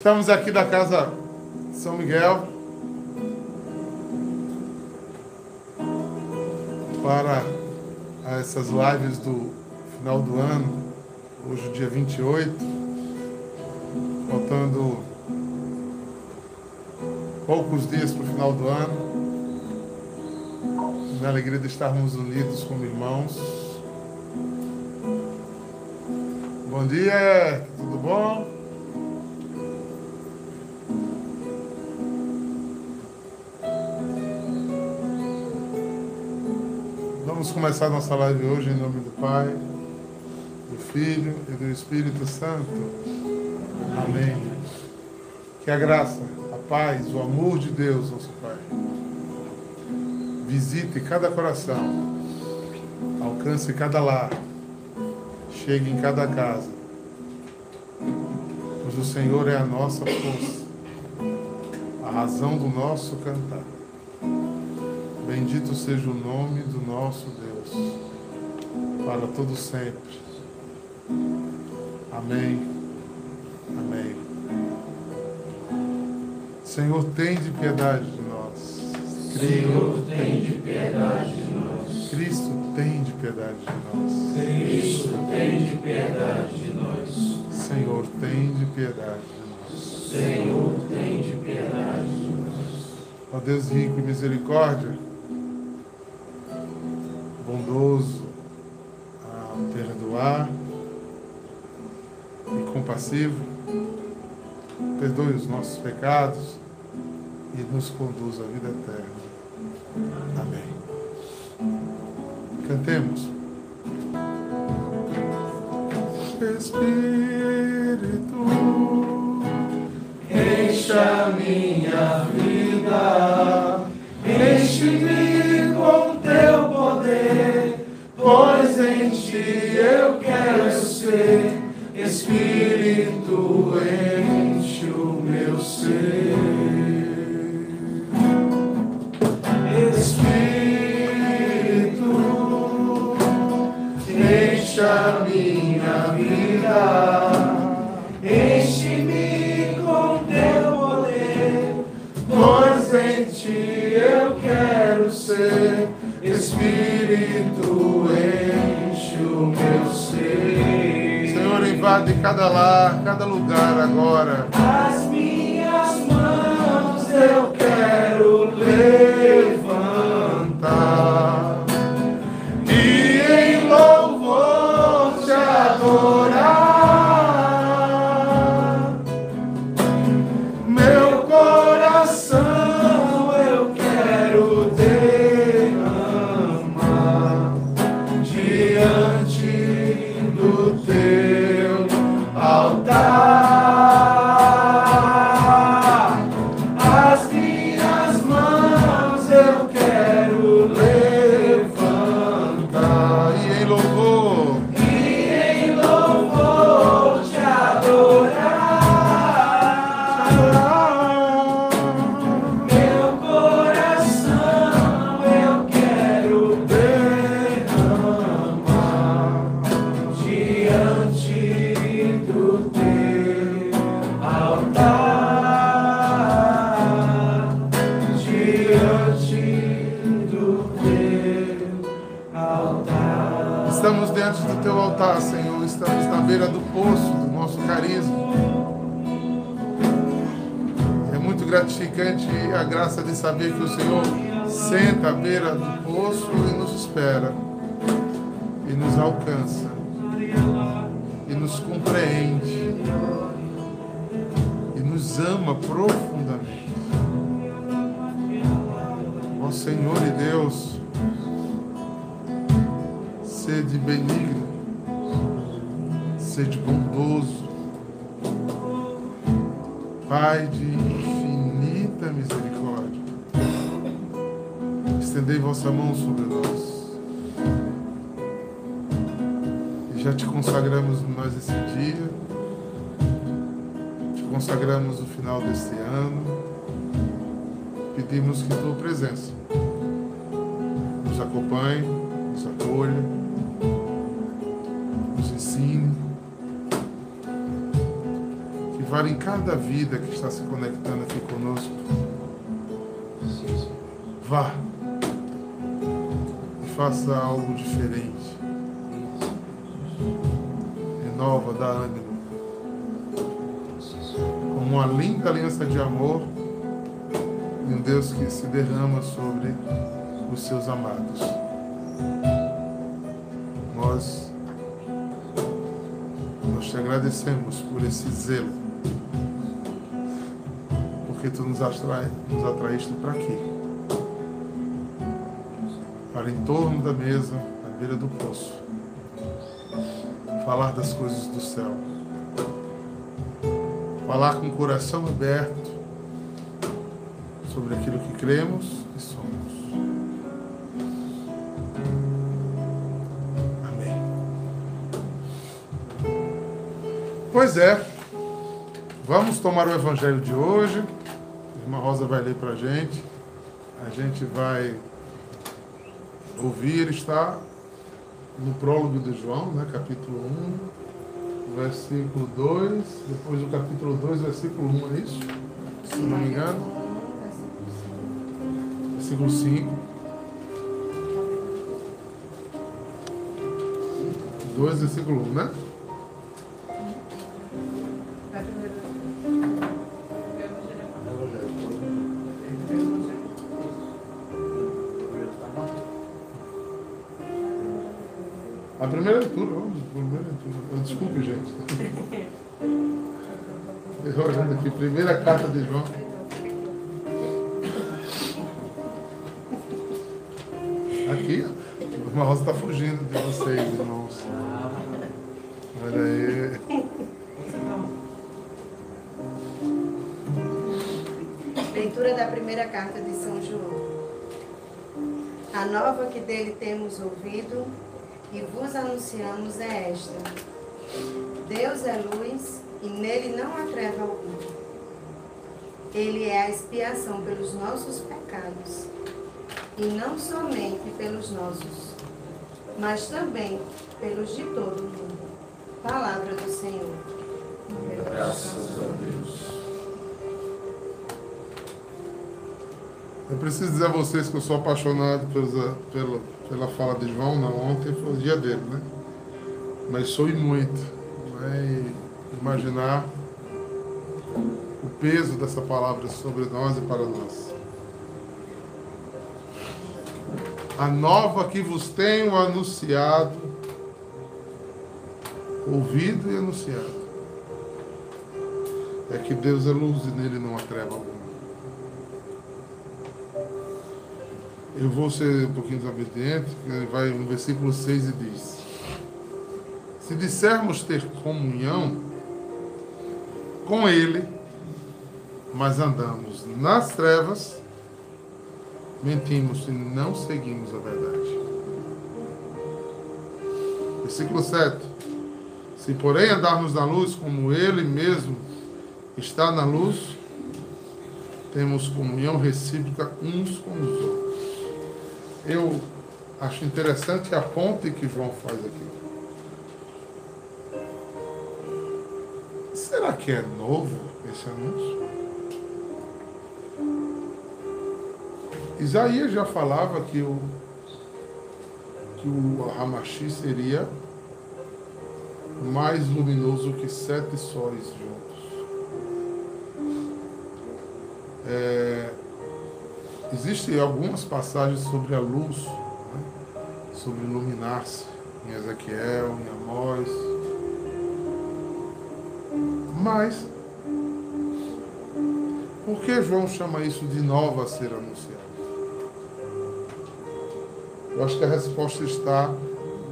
Estamos aqui da Casa São Miguel para essas lives do final do ano, hoje dia 28, faltando poucos dias para o final do ano. Na alegria de estarmos unidos como irmãos. Bom dia, tudo bom? Vamos começar nossa live hoje em nome do Pai, do Filho e do Espírito Santo. Amém. Que a graça, a paz, o amor de Deus, nosso Pai, visite cada coração, alcance cada lar, chegue em cada casa, pois o Senhor é a nossa força, a razão do nosso cantar. Bendito seja o nome do nosso Deus, para todo sempre. Amém. Amém. Senhor, tem de piedade de nós. Senhor, tem de piedade de nós. Cristo tem de piedade de nós. Cristo tem de piedade de nós. Senhor, tem de piedade de nós. Senhor, tem de piedade de nós. Ó Deus rico em misericórdia, bondoso a perdoar e compassivo, perdoe os nossos pecados e nos conduz à vida eterna. Amém. Cantemos. Espírito, Encha minha vida, enche-me em ti eu quero ser. Espírito, enche o meu ser. Espírito, encha minha vida, enche-me com teu poder, pois em ti eu quero ser. Espírito, meu ser. Senhor, invade cada lar, cada lugar agora. As minhas mãos eu quero levantar graça de saber que o Senhor senta à beira do poço e nos espera, e nos alcança, e nos compreende, e nos ama profundamente. Ó Senhor e Deus, sede benigno, sede bondoso, Pai de infinita misericórdia, estendei vossa mão sobre nós. E já te consagramos nós esse dia, te consagramos o final deste ano, pedimos que tua presença nos acompanhe, nos acolha, nos ensine, que vá em cada vida que está se conectando aqui conosco. Vá faça algo diferente. Renova, dá ânimo. Como uma linda aliança de amor de um Deus que se derrama sobre os seus amados. Nós, nós te agradecemos por esse zelo, porque tu nos, atrai, nos atraíste para aqui, para em torno da mesa, à beira do poço, falar das coisas do céu, falar com o coração aberto sobre aquilo que cremos e somos. Amém. Pois é, vamos tomar o evangelho de hoje. A irmã Rosa vai ler para a gente. A gente vai ouvir, está no prólogo de João, né, capítulo 1, versículo 2, depois do capítulo 2, versículo 1, é isso? Se não me engano versículo 5. 2, versículo 1, né? Desculpe, gente. Eu olhando aqui, primeira carta de João. Aqui, o Rosa está fugindo de vocês, irmãos. Olha aí. Leitura da primeira carta de São João. A nova que dele temos ouvido e vos anunciamos é esta: Deus é luz e nele não há treva alguma. Ele é a expiação pelos nossos pecados e não somente pelos nossos, mas também pelos de todo mundo. Palavra do Senhor. Graças a Deus. Eu preciso dizer a vocês que eu sou apaixonado pela, pela, pela fala de João, não, ontem foi o dia dele, né? Mas sou e muito. Né? imaginar o peso dessa palavra sobre nós e para nós. a nova que vos tenho anunciado, ouvido e anunciado, é que Deus é luz e nele não há treva alguma. Eu vou ser um pouquinho desobediente, vai no versículo 6 e diz: Se dissermos ter comunhão com Ele, mas andamos nas trevas, mentimos e não seguimos a verdade. Versículo 7. Se porém andarmos na luz como Ele mesmo está na luz, temos comunhão recíproca uns com os outros. Eu acho interessante a ponte que João faz aqui. Será que é novo esse anúncio? Isaías já falava que o, que o Hamashi seria mais luminoso que sete sóis juntos. É, Existem algumas passagens sobre a luz, né? sobre iluminar-se, em Ezequiel, em Amós. Mas, por que João chama isso de nova ser anunciada? Eu acho que a resposta está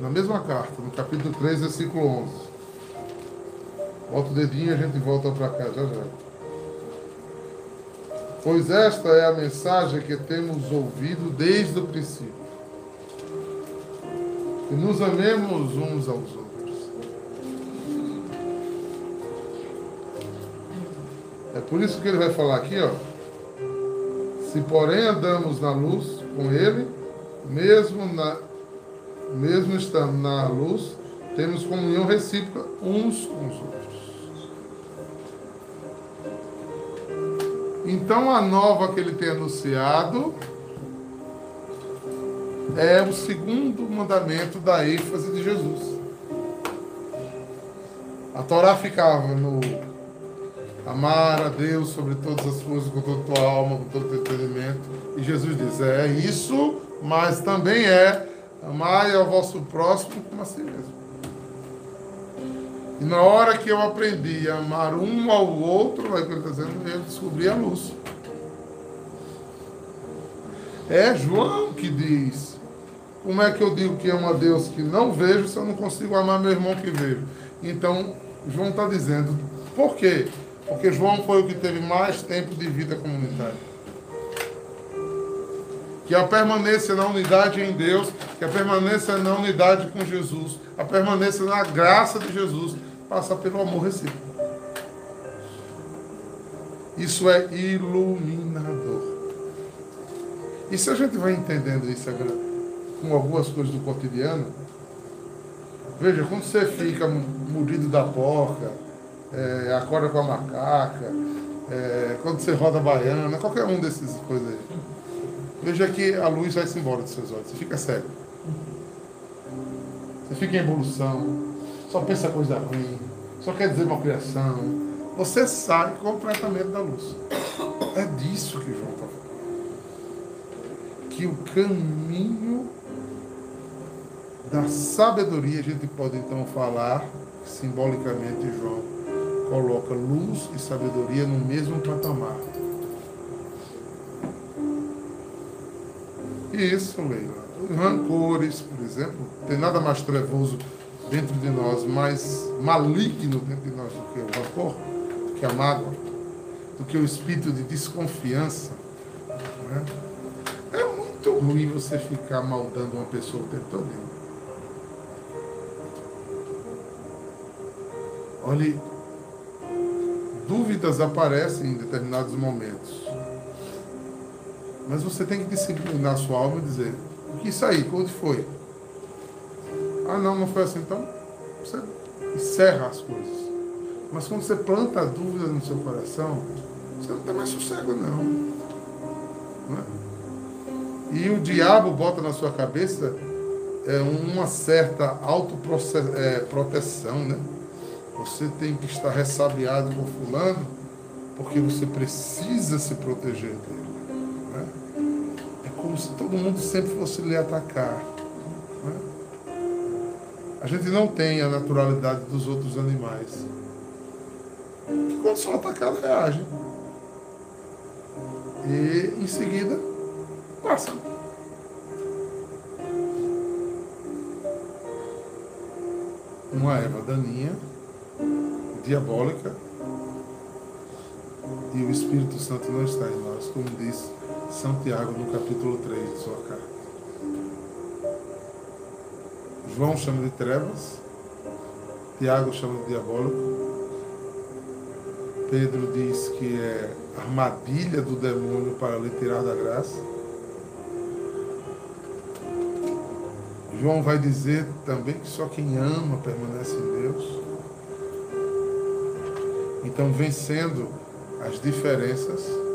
na mesma carta, no capítulo 3, versículo 11. Bota o dedinho e a gente volta para cá já já. Pois esta é a mensagem que temos ouvido desde o princípio. Que nos amemos uns aos outros. É por isso que ele vai falar aqui, ó. Se porém andamos na luz com ele, mesmo, na, mesmo estando na luz, temos comunhão recíproca uns com os outros. Então a nova que ele tem anunciado é o segundo mandamento da ênfase de Jesus. A Torá ficava no amar a Deus sobre todas as coisas, com toda a tua alma, com todo o teu entendimento. E Jesus diz: é isso, mas também é amar ao vosso próximo como a si mesmo. E na hora que eu aprendi a amar um ao outro, vai que ele está dizendo, eu descobri a luz. É João que diz. Como é que eu digo que amo a Deus que não vejo se eu não consigo amar meu irmão que vejo? Então, João está dizendo, por quê? Porque João foi o que teve mais tempo de vida comunitária. Que a permanência na unidade em Deus, que a permanência na unidade com Jesus, a permanência na graça de Jesus, passa pelo amor recíproco. Isso é iluminador. E se a gente vai entendendo isso com algumas coisas do cotidiano, veja, quando você fica mordido da porca, é, acorda com a macaca, é, quando você roda baiana, qualquer um desses coisas aí. Veja que a luz vai-se embora dos seus olhos, você fica cego. Você fica em evolução, só pensa coisa ruim, só quer dizer uma criação. Você sai completamente da luz. É disso que João está falando. Que o caminho da sabedoria, a gente pode então falar, simbolicamente, João coloca luz e sabedoria no mesmo patamar. Isso, Leila. Rancores, por exemplo, tem nada mais trevoso dentro de nós, mais maligno dentro de nós do que o rancor, do que a mágoa, do que o espírito de desconfiança. Né? É muito ruim você ficar maldando uma pessoa o tempo todo. Olhe, dúvidas aparecem em determinados momentos. Mas você tem que disciplinar sua alma e dizer, o que isso aí? Quando foi? Ah, não, não foi assim. Então, você encerra as coisas. Mas quando você planta a dúvida no seu coração, você não tem mais sossego, não. não é? E o diabo bota na sua cabeça é, uma certa autoproteção, né? Você tem que estar ressabiado com fulano, porque você precisa se proteger dele. Né? Como se todo mundo sempre fosse lhe atacar. A gente não tem a naturalidade dos outros animais. Que quando são atacados reagem. E em seguida passam. Uma erva daninha, diabólica, e o Espírito Santo não está em nós, como diz São Tiago no capítulo 3 de sua carta. João chama de trevas, Tiago chama de diabólico, Pedro diz que é armadilha do demônio para lhe tirar da graça. João vai dizer também que só quem ama permanece em Deus. Então, vencendo as diferenças,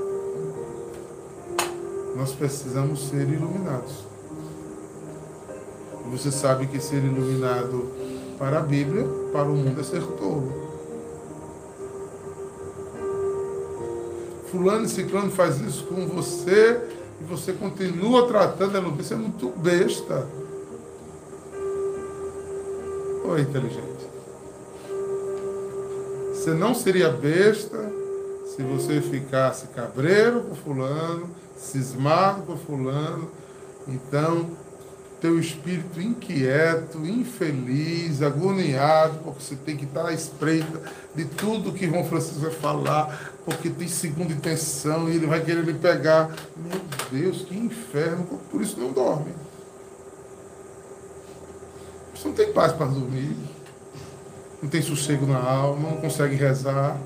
nós precisamos ser iluminados. Você sabe que ser iluminado para a Bíblia, para o mundo é ser tolo. Fulano e Ciclano faz isso com você e você continua tratando ela Você é muito besta. Ou é inteligente? Você não seria besta se você ficasse cabreiro com fulano, cismado com fulano. Então, teu espírito inquieto, infeliz, agoniado, porque você tem que estar à espreita de tudo que João Francisco vai falar, porque tem segunda intenção e ele vai querer lhe pegar. Meu Deus, que inferno, por isso não dorme. Você não tem paz para dormir, não tem sossego na alma, não consegue rezar,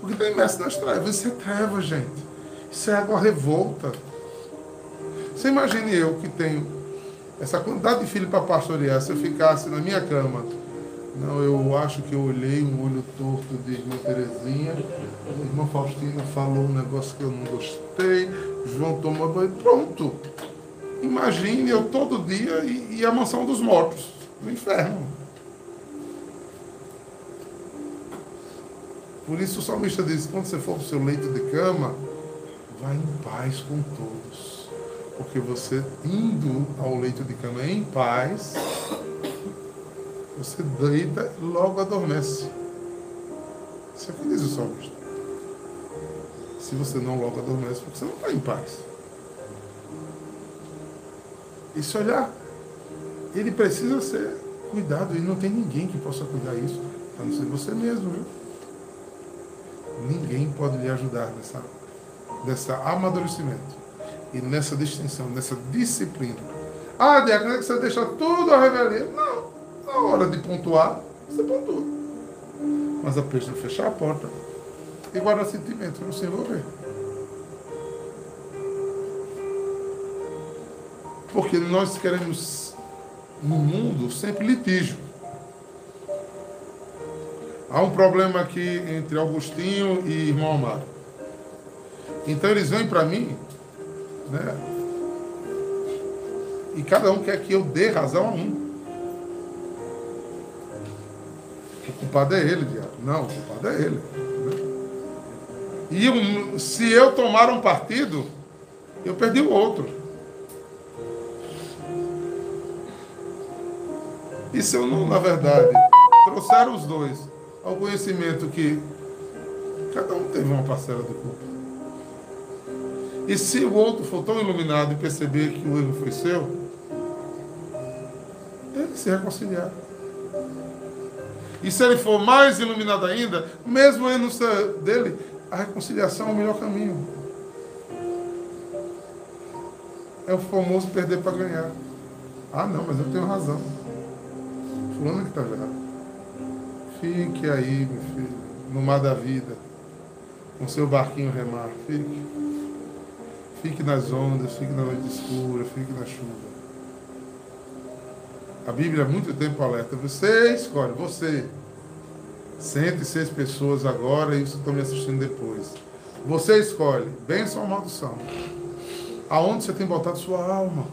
porque está imerso nas trevas. Isso é treva, gente. Isso é água revolta. Você imagine eu que tenho essa quantidade de filhos para pastorear, se eu ficasse na minha cama, Não, eu acho que eu olhei um olho torto de irmã Terezinha. A irmã Faustina falou um negócio que eu não gostei. João tomou banho. Pronto. Imagine eu todo dia e, e a mansão dos mortos, no inferno. Por isso o salmista diz: quando você for para o seu leito de cama, vá em paz com todos. Porque você indo ao leito de cama em paz, você deita e logo adormece. Isso é o que diz o salmista. Se você não logo adormece, porque você não está em paz. Esse olhar, ele precisa ser cuidado e não tem ninguém que possa cuidar isso, a não ser você mesmo, viu? Ninguém pode lhe ajudar nessa, nessa amadurecimento e nessa distinção, nessa disciplina. Ah, Diácono, é que você deixa tudo a revelia. Não, na hora de pontuar, você pontua. Mas a pessoa fechar a porta e guardar sentimento não se envolver. Porque nós queremos no mundo sempre litígio. Há um problema aqui entre Augustinho e irmão Amaro. Então eles vêm para mim, né? E cada um quer que eu dê razão a um. O culpado é ele, diabo. Não, o culpado é ele. Né? E um, se eu tomar um partido, eu perdi o outro. E se eu não, na verdade, trouxer os dois ao conhecimento que cada um teve uma parcela de culpa. E se o outro for tão iluminado e perceber que o erro foi seu, ele se reconciliar. E se ele for mais iluminado ainda, mesmo ele não ser dele, a reconciliação é o melhor caminho. É o famoso perder para ganhar. Ah, não, mas eu tenho razão. Fulano que está errado. Fique aí, meu filho, no mar da vida, com seu barquinho remar. Fique. Fique nas ondas, fique na noite escura, fique na chuva. A Bíblia há muito tempo alerta. Você escolhe, você. 106 pessoas agora e você está me assistindo depois. Você escolhe, bênção ou maldição. Aonde você tem botado sua alma?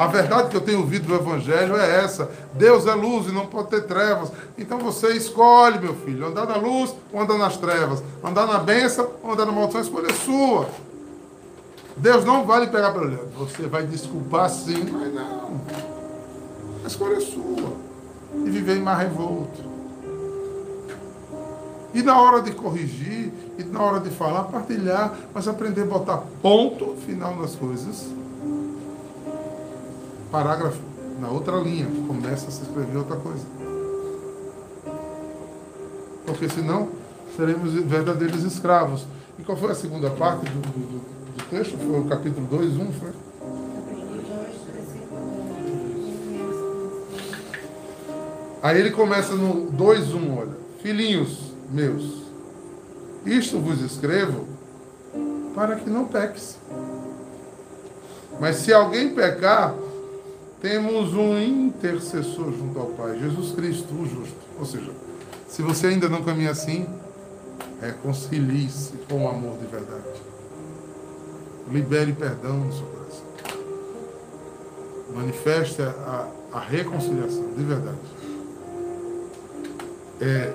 A verdade que eu tenho ouvido do Evangelho é essa: Deus é luz e não pode ter trevas. Então você escolhe, meu filho, andar na luz ou andar nas trevas, andar na bênção ou andar na maldição, a escolha é sua. Deus não vai lhe pegar pelo olho. Você vai desculpar sim, mas não. A escolha é sua. E viver em mar revolto. E na hora de corrigir, e na hora de falar, partilhar, mas aprender a botar ponto final nas coisas parágrafo, na outra linha, começa a se escrever outra coisa. Porque senão seremos verdadeiros escravos. E qual foi a segunda parte do, do, do texto? Foi o capítulo 2, 1, foi? Aí ele começa no 2, 1, olha. Filhinhos meus, isto vos escrevo para que não peques. Mas se alguém pecar, temos um intercessor junto ao Pai, Jesus Cristo, o justo. Ou seja, se você ainda não caminha assim, reconcilie-se com o amor de verdade. Libere perdão no seu coração. Manifeste a, a reconciliação de verdade. É,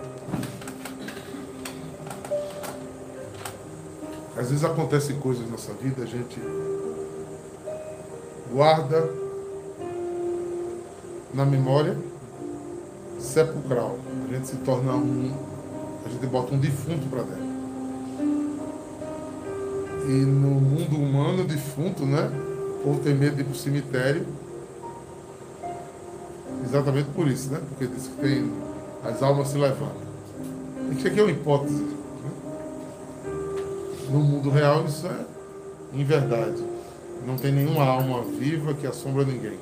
às vezes acontecem coisas na nossa vida, a gente guarda na memória sepulcral. A gente se torna um. A gente bota um defunto para dentro. E no mundo humano, defunto, né? O povo tem medo de ir para o cemitério. Exatamente por isso, né? Porque diz que tem. As almas se levantam. Isso aqui é uma hipótese. Né? No mundo real, isso é em verdade. Não tem nenhuma alma viva que assombra ninguém.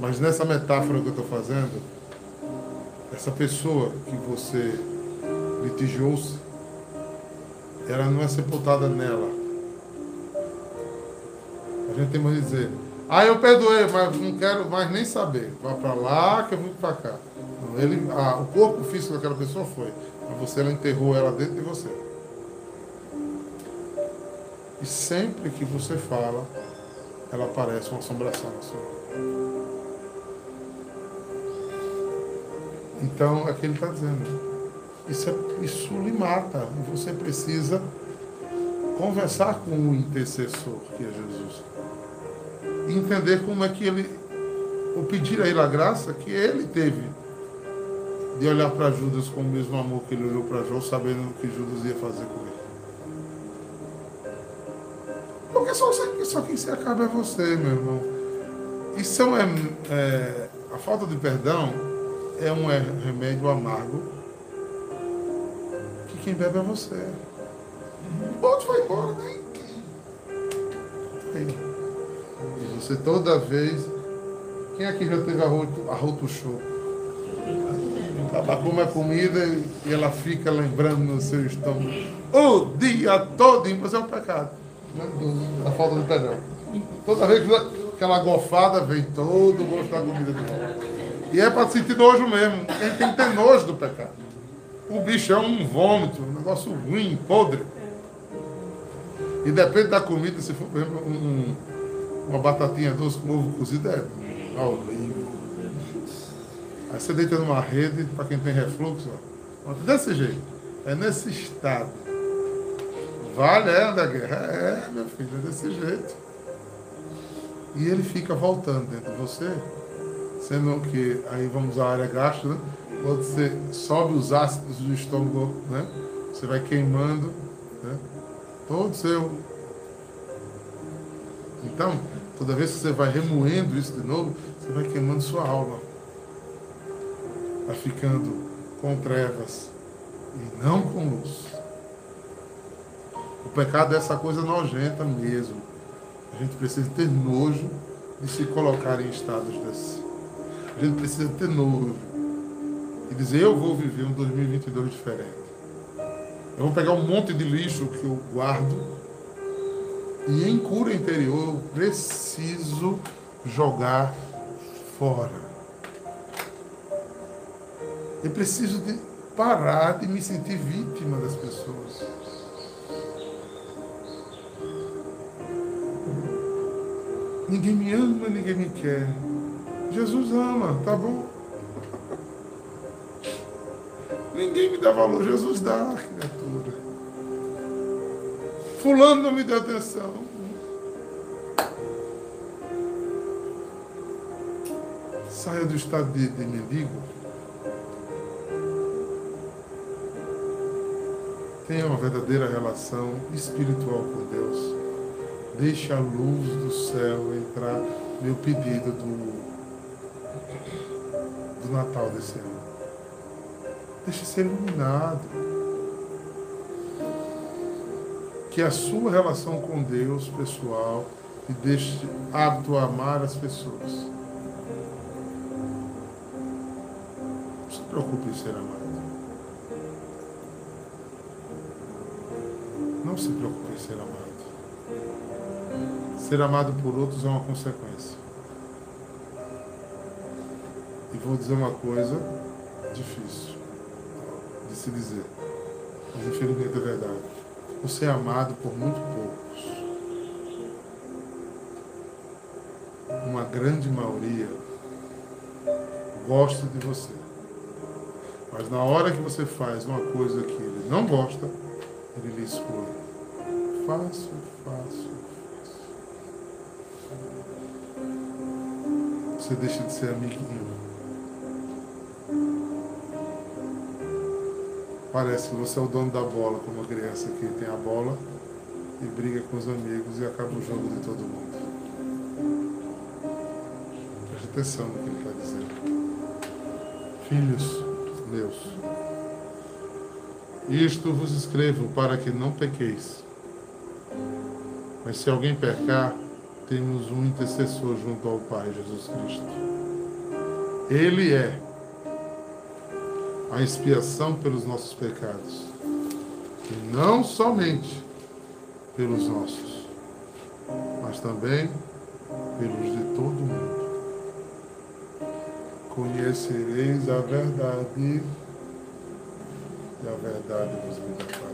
Mas nessa metáfora que eu estou fazendo, essa pessoa que você litigiou-se, ela não é sepultada nela. A gente tem que dizer, Ah, eu perdoei, mas não quero mais nem saber. Vá para lá que eu vim para cá. Não, ele, ah, o corpo físico daquela pessoa foi, mas você ela enterrou ela dentro de você. E sempre que você fala, ela aparece uma assombração na sua Então, é o que ele está dizendo. Isso, é, isso lhe mata. E você precisa conversar com o intercessor, que é Jesus. E entender como é que ele. Ou pedir a ele a graça que ele teve de olhar para Judas com o mesmo amor que ele olhou para João, sabendo o que Judas ia fazer com ele. Porque só, só quem se acaba é você, meu irmão. Isso é, é a falta de perdão é um remédio amargo que quem bebe é você. O outro vai embora, nem. E você toda vez. Quem aqui já teve arroto, arroto show? Ela a comida e ela fica lembrando no seu estômago o dia todo, mas é um pecado. Né? A falta de perdão. Toda vez que aquela gofada vem todo o gosto da comida de volta. E é para sentir nojo mesmo. Ele tem que ter nojo do pecado. O bicho é um vômito, um negócio ruim, podre. E depende da comida, se for, por exemplo, um, uma batatinha doce com ovo cozido, é horrível. Aí você deita numa rede, para quem tem refluxo, ó, desse jeito. É nesse estado. Vale, é da guerra. É, meu filho, é desse jeito. E ele fica voltando dentro de você sendo que aí vamos à área gastro, né? Quando você sobe os ácidos do estômago, né? Você vai queimando, né? Todo o seu. Então, toda vez que você vai remoendo isso de novo, você vai queimando sua alma. Vai ficando com trevas e não com luz. O pecado é essa coisa nojenta mesmo. A gente precisa ter nojo de se colocar em estados desses. A gente precisa ter novo e dizer: eu vou viver um 2022 diferente. Eu vou pegar um monte de lixo que eu guardo e em cura interior eu preciso jogar fora. Eu preciso de parar de me sentir vítima das pessoas. Ninguém me ama, ninguém me quer. Jesus ama, tá bom? Ninguém me dá valor, Jesus dá, criatura. Fulano não me deu atenção. Saia do estado de, de mendigo. Tenha uma verdadeira relação espiritual com Deus. Deixe a luz do céu entrar. Meu pedido do do Natal desse ano. Deixe ser iluminado. Que a sua relação com Deus, pessoal, e deixe apto a amar as pessoas. Não se preocupe em ser amado. Não se preocupe em ser amado. Ser amado por outros é uma consequência. E vou dizer uma coisa difícil de se dizer, mas infelizmente é verdade. Você é amado por muito poucos. Uma grande maioria gosta de você. Mas na hora que você faz uma coisa que ele não gosta, ele lhe exclui. Fácil, fácil, fácil. Você deixa de ser amiguinho. Parece que você é o dono da bola, como a criança que tem a bola e briga com os amigos e acaba o jogo de todo mundo. Preste atenção no que ele está dizendo. Filhos meus, isto vos escrevo para que não pequeis. Mas se alguém pecar, temos um intercessor junto ao Pai, Jesus Cristo. Ele é a expiação pelos nossos pecados. E não somente pelos nossos, mas também pelos de todo mundo. Conhecereis a verdade e a verdade vos libertará.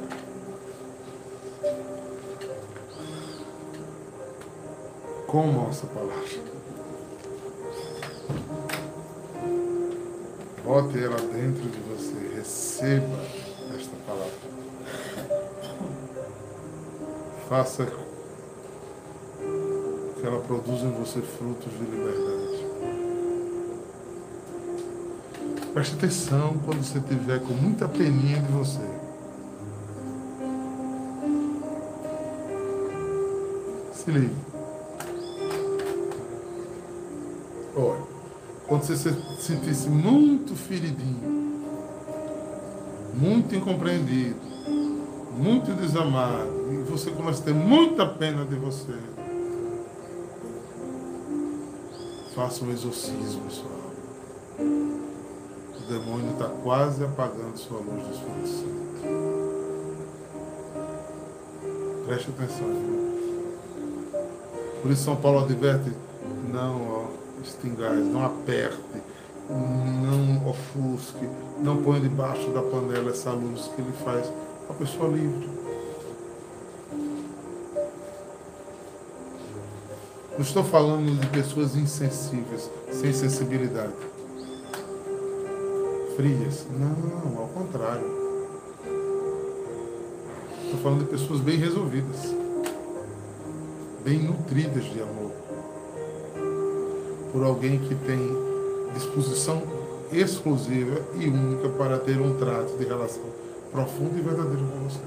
Como essa palavra? Bote ela dentro de você, receba esta palavra. Faça que ela produza em você frutos de liberdade. Preste atenção quando você estiver com muita peninha de você. Se ligue. Você se sentisse muito feridinho, muito incompreendido, muito desamado, e você começa a ter muita pena de você, faça um exorcismo sua alma. O demônio está quase apagando sua luz do Espírito Santo. Preste atenção, irmão. Por isso São Paulo adverte, não ó, extingais, não aperte, não ofusque, não ponha debaixo da panela essa luz que ele faz a pessoa livre. Não estou falando de pessoas insensíveis, sem sensibilidade. Frias. Não, ao contrário. Estou falando de pessoas bem resolvidas, bem nutridas de amor. Por alguém que tem disposição exclusiva e única para ter um trato de relação profundo e verdadeiro com você.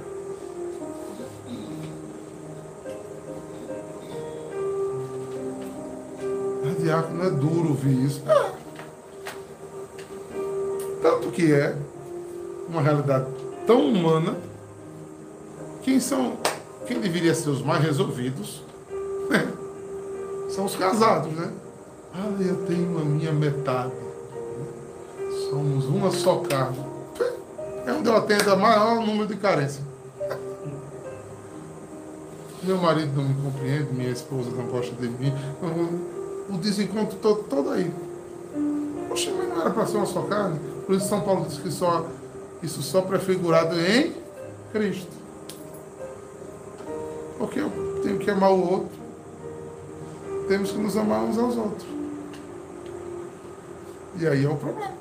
Ah, diácono, é duro ouvir isso. É. Tanto que é uma realidade tão humana. Quem são, quem deveria ser os mais resolvidos, né? são os casados, né? Ah, eu tenho a minha metade. Somos uma só carne. É onde eu atendo o maior número de carência. Meu marido não me compreende, minha esposa não gosta de mim. O desencontro todo, todo aí. Poxa, mas não era para ser uma só carne? Por isso São Paulo diz que só, isso só prefigurado em Cristo. Porque eu tenho que amar o outro. Temos que nos amar uns aos outros. E aí é o problema.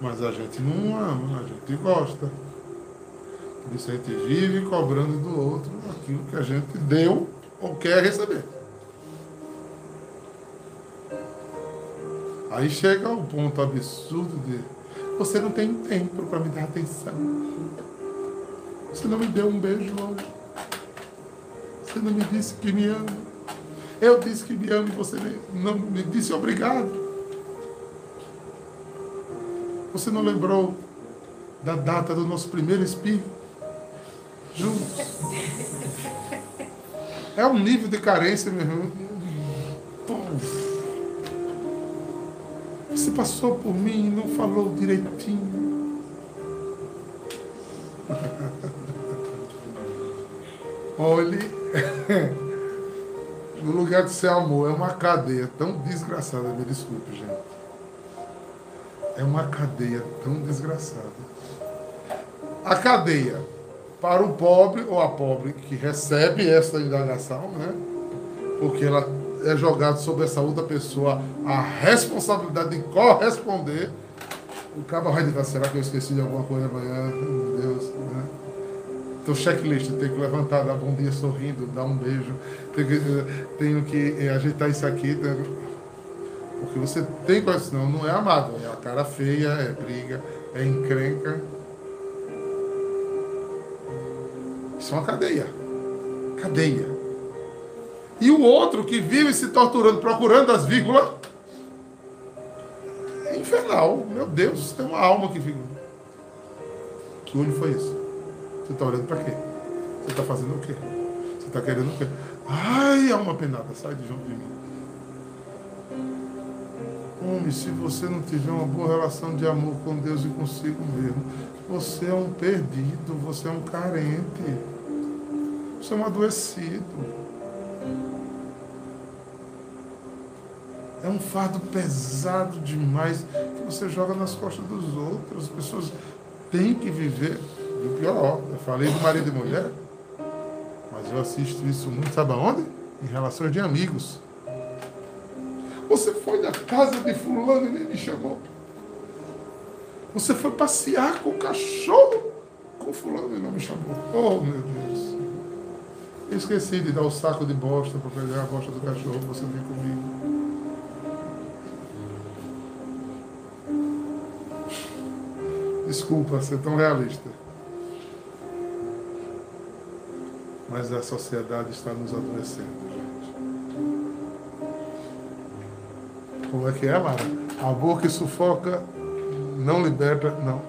Mas a gente não ama, a gente gosta. Gente vive cobrando do outro aquilo que a gente deu ou quer receber. Aí chega o ponto absurdo de você não tem tempo para me dar atenção. Você não me deu um beijo hoje. Você não me disse que me ama. Eu disse que me ama e você não me disse obrigado. Você não lembrou da data do nosso primeiro espirro? Juntos. É um nível de carência, meu irmão. Você passou por mim e não falou direitinho. Olhe, no lugar de ser amor, é uma cadeia tão desgraçada. Me desculpe, gente é uma cadeia tão desgraçada. A cadeia para o pobre ou a pobre que recebe essa indagação, né? Porque ela é jogada sobre essa outra pessoa a responsabilidade de corresponder. O cabo vai dizer, será que eu esqueci de alguma coisa amanhã? Meu Deus, né? Então, checklist, tenho que levantar, dar bom dia sorrindo, dar um beijo, tenho que, tenho que ajeitar isso aqui. Tenho porque você tem condição, não é amado, é a cara feia, é briga, é encrenca. Isso é uma cadeia. Cadeia. E o outro que vive se torturando, procurando as vírgulas, é infernal. Meu Deus, tem uma alma que fica. Que olho foi esse? Você está olhando para quê? Você está fazendo o quê? Você está querendo o quê? Ai, alma penada, sai de junto de mim. Homem, se você não tiver uma boa relação de amor com Deus e consigo mesmo, você é um perdido, você é um carente, você é um adoecido. É um fardo pesado demais que você joga nas costas dos outros. As pessoas têm que viver. O pior, eu falei do marido e mulher, mas eu assisto isso muito, sabe aonde? Em relações de amigos. Você foi na casa de fulano e nem me chamou. Você foi passear com o cachorro com fulano e não me chamou. Oh, meu Deus. Eu esqueci de dar o saco de bosta para pegar a bosta do cachorro. Você vem comigo. Desculpa ser tão realista. Mas a sociedade está nos adoecendo, gente. Como é que é, Lara? Amor que sufoca não liberta. Não.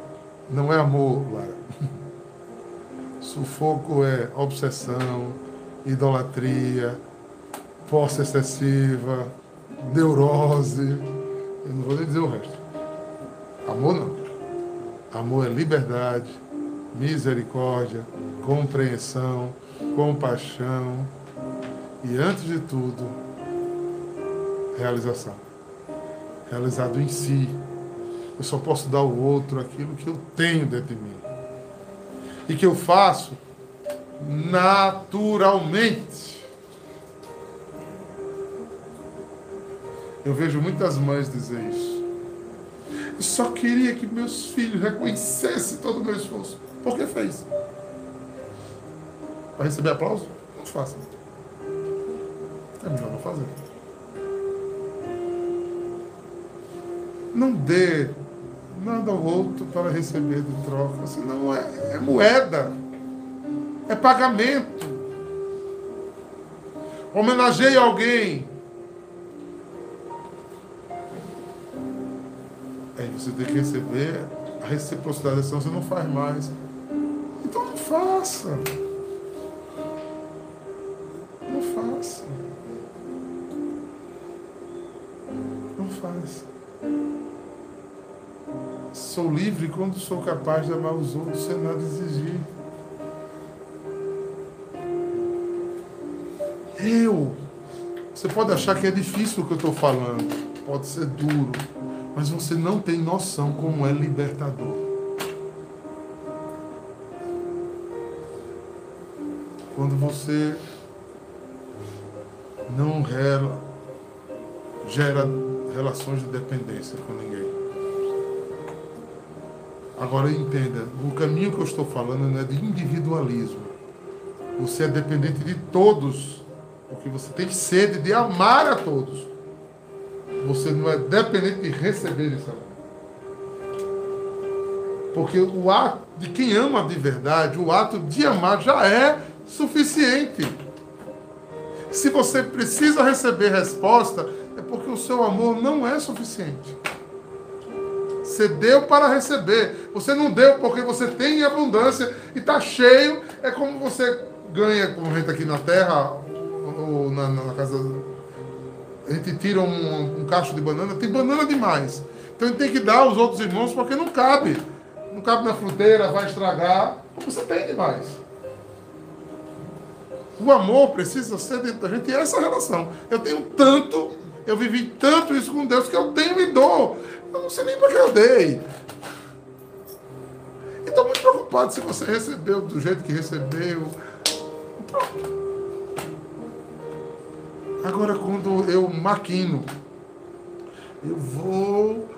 Não é amor, Lara. Sufoco é obsessão, idolatria, posse excessiva, neurose. Eu não vou nem dizer o resto. Amor não. Amor é liberdade, misericórdia, compreensão, compaixão e, antes de tudo, realização. Realizado em si. Eu só posso dar ao outro aquilo que eu tenho dentro de mim. E que eu faço naturalmente. Eu vejo muitas mães dizer isso. Eu só queria que meus filhos reconhecessem todo o meu esforço. Por que fez? Para receber aplauso? Não faça. É melhor não fazer. Não dê nada ao outro para receber de troca. Senão é, é moeda. É pagamento. Homenageie alguém Aí você tem que receber a reciprocidade, senão você não faz mais. Então não faça. Quando sou capaz de amar os outros sem nada exigir. Eu. Você pode achar que é difícil o que eu estou falando. Pode ser duro mas você não tem noção como é libertador. Quando você não rela, gera relações de dependência com ninguém. Agora entenda, o caminho que eu estou falando não é de individualismo. Você é dependente de todos, porque você tem sede de amar a todos. Você não é dependente de receber esse amor. Porque o ato de quem ama de verdade, o ato de amar já é suficiente. Se você precisa receber resposta, é porque o seu amor não é suficiente. Você deu para receber. Você não deu porque você tem em abundância e está cheio. É como você ganha, como a gente aqui na terra, ou na, na casa a gente tira um, um cacho de banana, tem banana demais. Então gente tem que dar aos outros irmãos porque não cabe. Não cabe na fruteira, vai estragar. Você tem demais. O amor precisa ser dentro da gente e essa relação. Eu tenho tanto, eu vivi tanto isso com Deus que eu tenho e dou. Eu não sei nem para que eu dei. E estou muito preocupado se você recebeu do jeito que recebeu. Agora, quando eu maquino, eu vou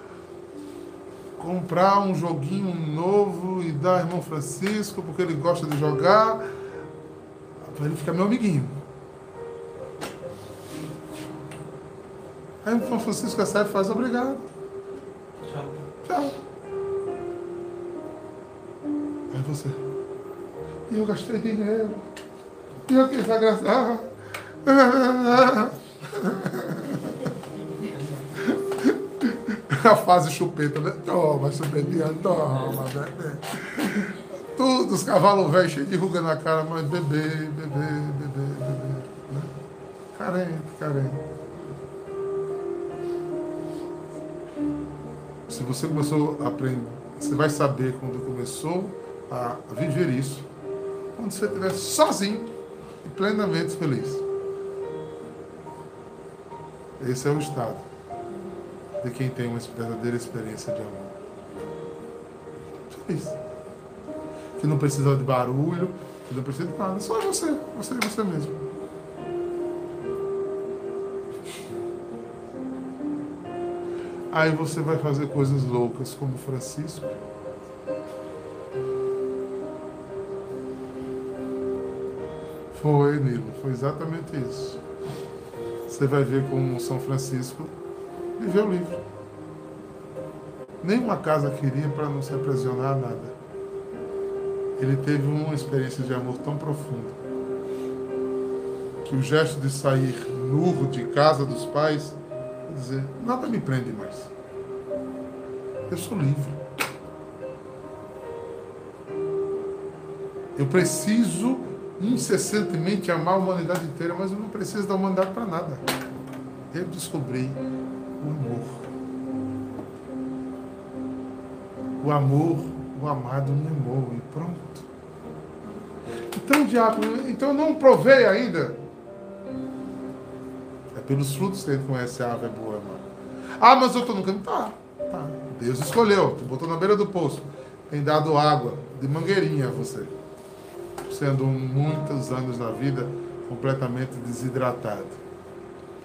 comprar um joguinho novo e dar ao irmão Francisco, porque ele gosta de jogar, para ele ficar meu amiguinho. Aí o irmão Francisco recebe e faz obrigado. Aí você. E eu gastei dinheiro. E eu quis agradar. A fase chupeta, né? Toma, chupetinha, toma, bebê. Todos os cavalos velhos cheios de ruga na cara, mas bebê, bebê, bebê, bebê. Né? Carente, carente. Se você começou a aprender, você vai saber quando começou a viver isso, quando você estiver sozinho e plenamente feliz. Esse é o estado. de quem tem uma verdadeira experiência de amor. Isso. Que não precisa de barulho, que não precisa de nada. Só você, você e você mesmo. Aí você vai fazer coisas loucas como Francisco. Foi, Nilo, foi exatamente isso. Você vai ver como São Francisco viveu livre. Nenhuma casa queria para não se aprisionar nada. Ele teve uma experiência de amor tão profunda que o gesto de sair nu de casa dos pais, dizer, nada me prende mais. Eu sou livre. Eu preciso incessantemente amar a humanidade inteira, mas eu não preciso da humanidade para nada. Eu descobri o amor. O amor, o amado me amou e pronto. Então, diácono, então não provei ainda. Pelos frutos ele conhece a é boa, mano. Ah, mas eu estou no caminho. Tá, tá. Deus escolheu, botou na beira do poço. Tem dado água de mangueirinha a você sendo muitos anos na vida completamente desidratado,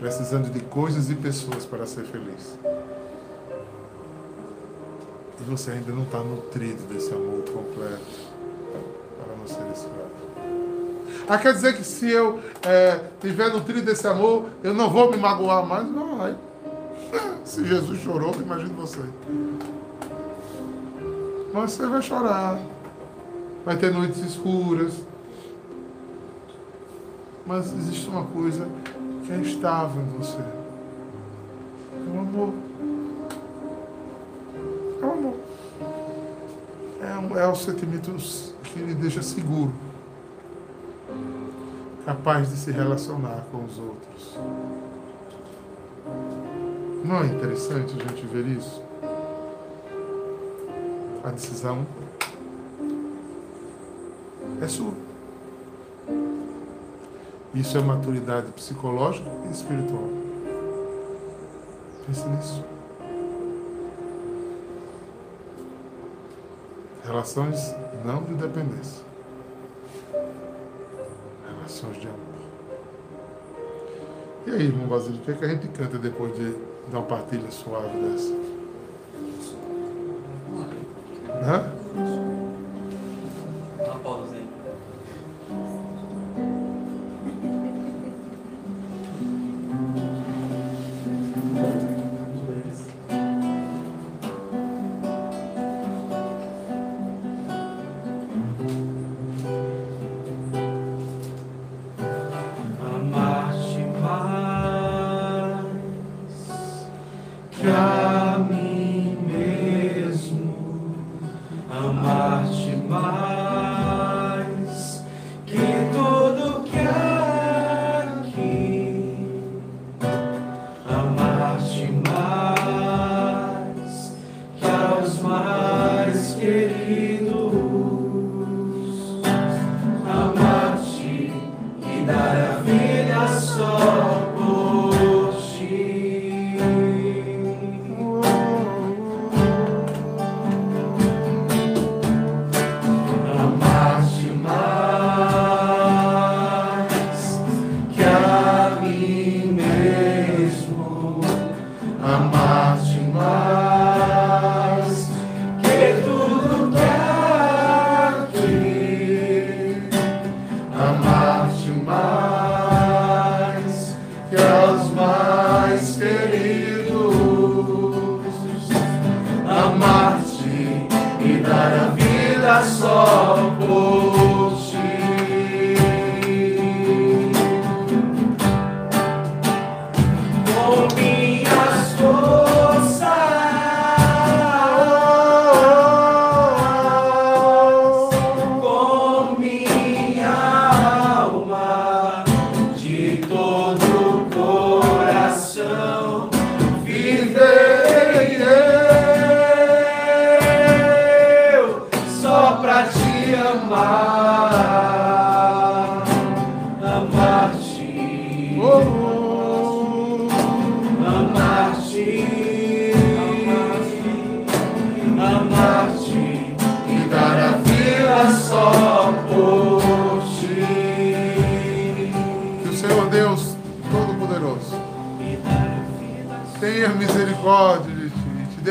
precisando de coisas e pessoas para ser feliz. E você ainda não está nutrido desse amor completo para não ser escravo. Ah, quer dizer que se eu é, tiver nutrido desse amor, eu não vou me magoar mais? Não vai. Se Jesus chorou, imagine você. Mas você vai chorar vai ter noites escuras. Mas existe uma coisa que é estável em você. É o amor. É o amor. É, é o sentimento que lhe deixa seguro. Capaz de se relacionar com os outros. Não é interessante a gente ver isso? A decisão é sua. Isso é maturidade psicológica e espiritual. Pense nisso. Relações não de dependência. De amor. E aí, irmão Basílio, o que, é que a gente canta depois de dar uma partilha suave dessa? Amen.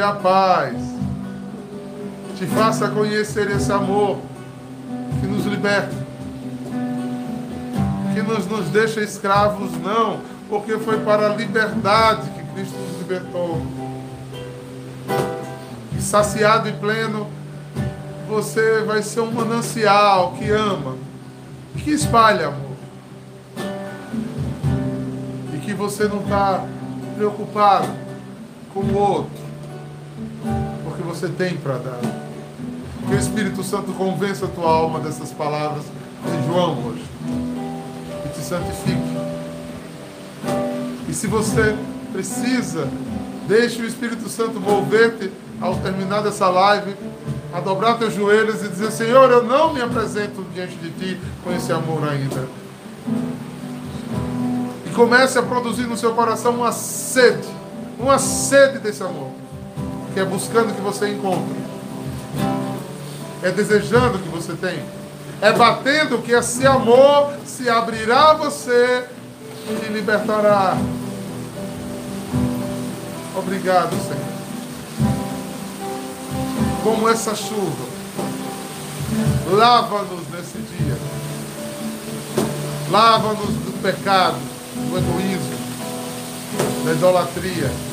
A paz, te faça conhecer esse amor que nos liberta, que nos, nos deixa escravos, não, porque foi para a liberdade que Cristo nos libertou. E saciado e pleno, você vai ser um manancial que ama, que espalha amor. E que você não está preocupado com o outro, você tem para dar. Que o Espírito Santo convença a tua alma dessas palavras de João hoje. E te santifique. E se você precisa, deixe o Espírito Santo mover-te ao terminar dessa live, a dobrar teus joelhos e dizer: Senhor, eu não me apresento diante de ti com esse amor ainda. E comece a produzir no seu coração uma sede, uma sede desse amor, que é buscando que você encontre, é desejando que você tenha, é batendo que esse amor se abrirá a você e te libertará. Obrigado, Senhor. Como essa chuva, lava-nos nesse dia. Lava-nos do pecado, do egoísmo, da idolatria.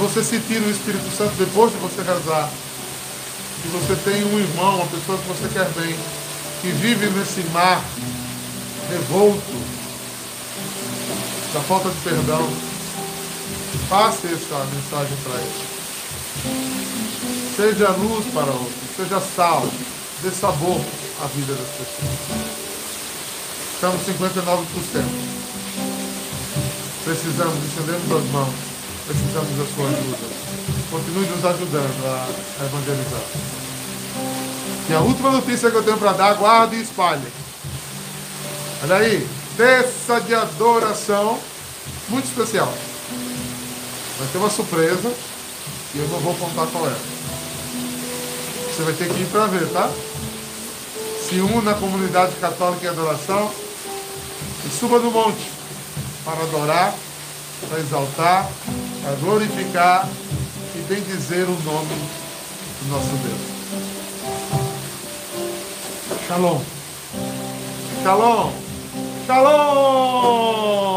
você sentir o Espírito Santo depois de você rezar, que você tem um irmão, uma pessoa que você quer bem, que vive nesse mar revolto da falta de perdão, passe essa mensagem para ele. Seja luz para outros, seja sal, dê sabor à vida das pessoas. Estamos 59%. Precisamos, estendemos as mãos precisamos da sua ajuda. Continue nos ajudando a evangelizar. E a última notícia que eu tenho para dar, guarde e espalhe. Olha aí, terça de adoração, muito especial. Vai ter uma surpresa e eu não vou contar qual é. Você vai ter que ir para ver, tá? Se una na comunidade católica em adoração e suba no monte para adorar, para exaltar a glorificar e bendizer o nome do nosso Deus. Shalom. Shalom. Shalom.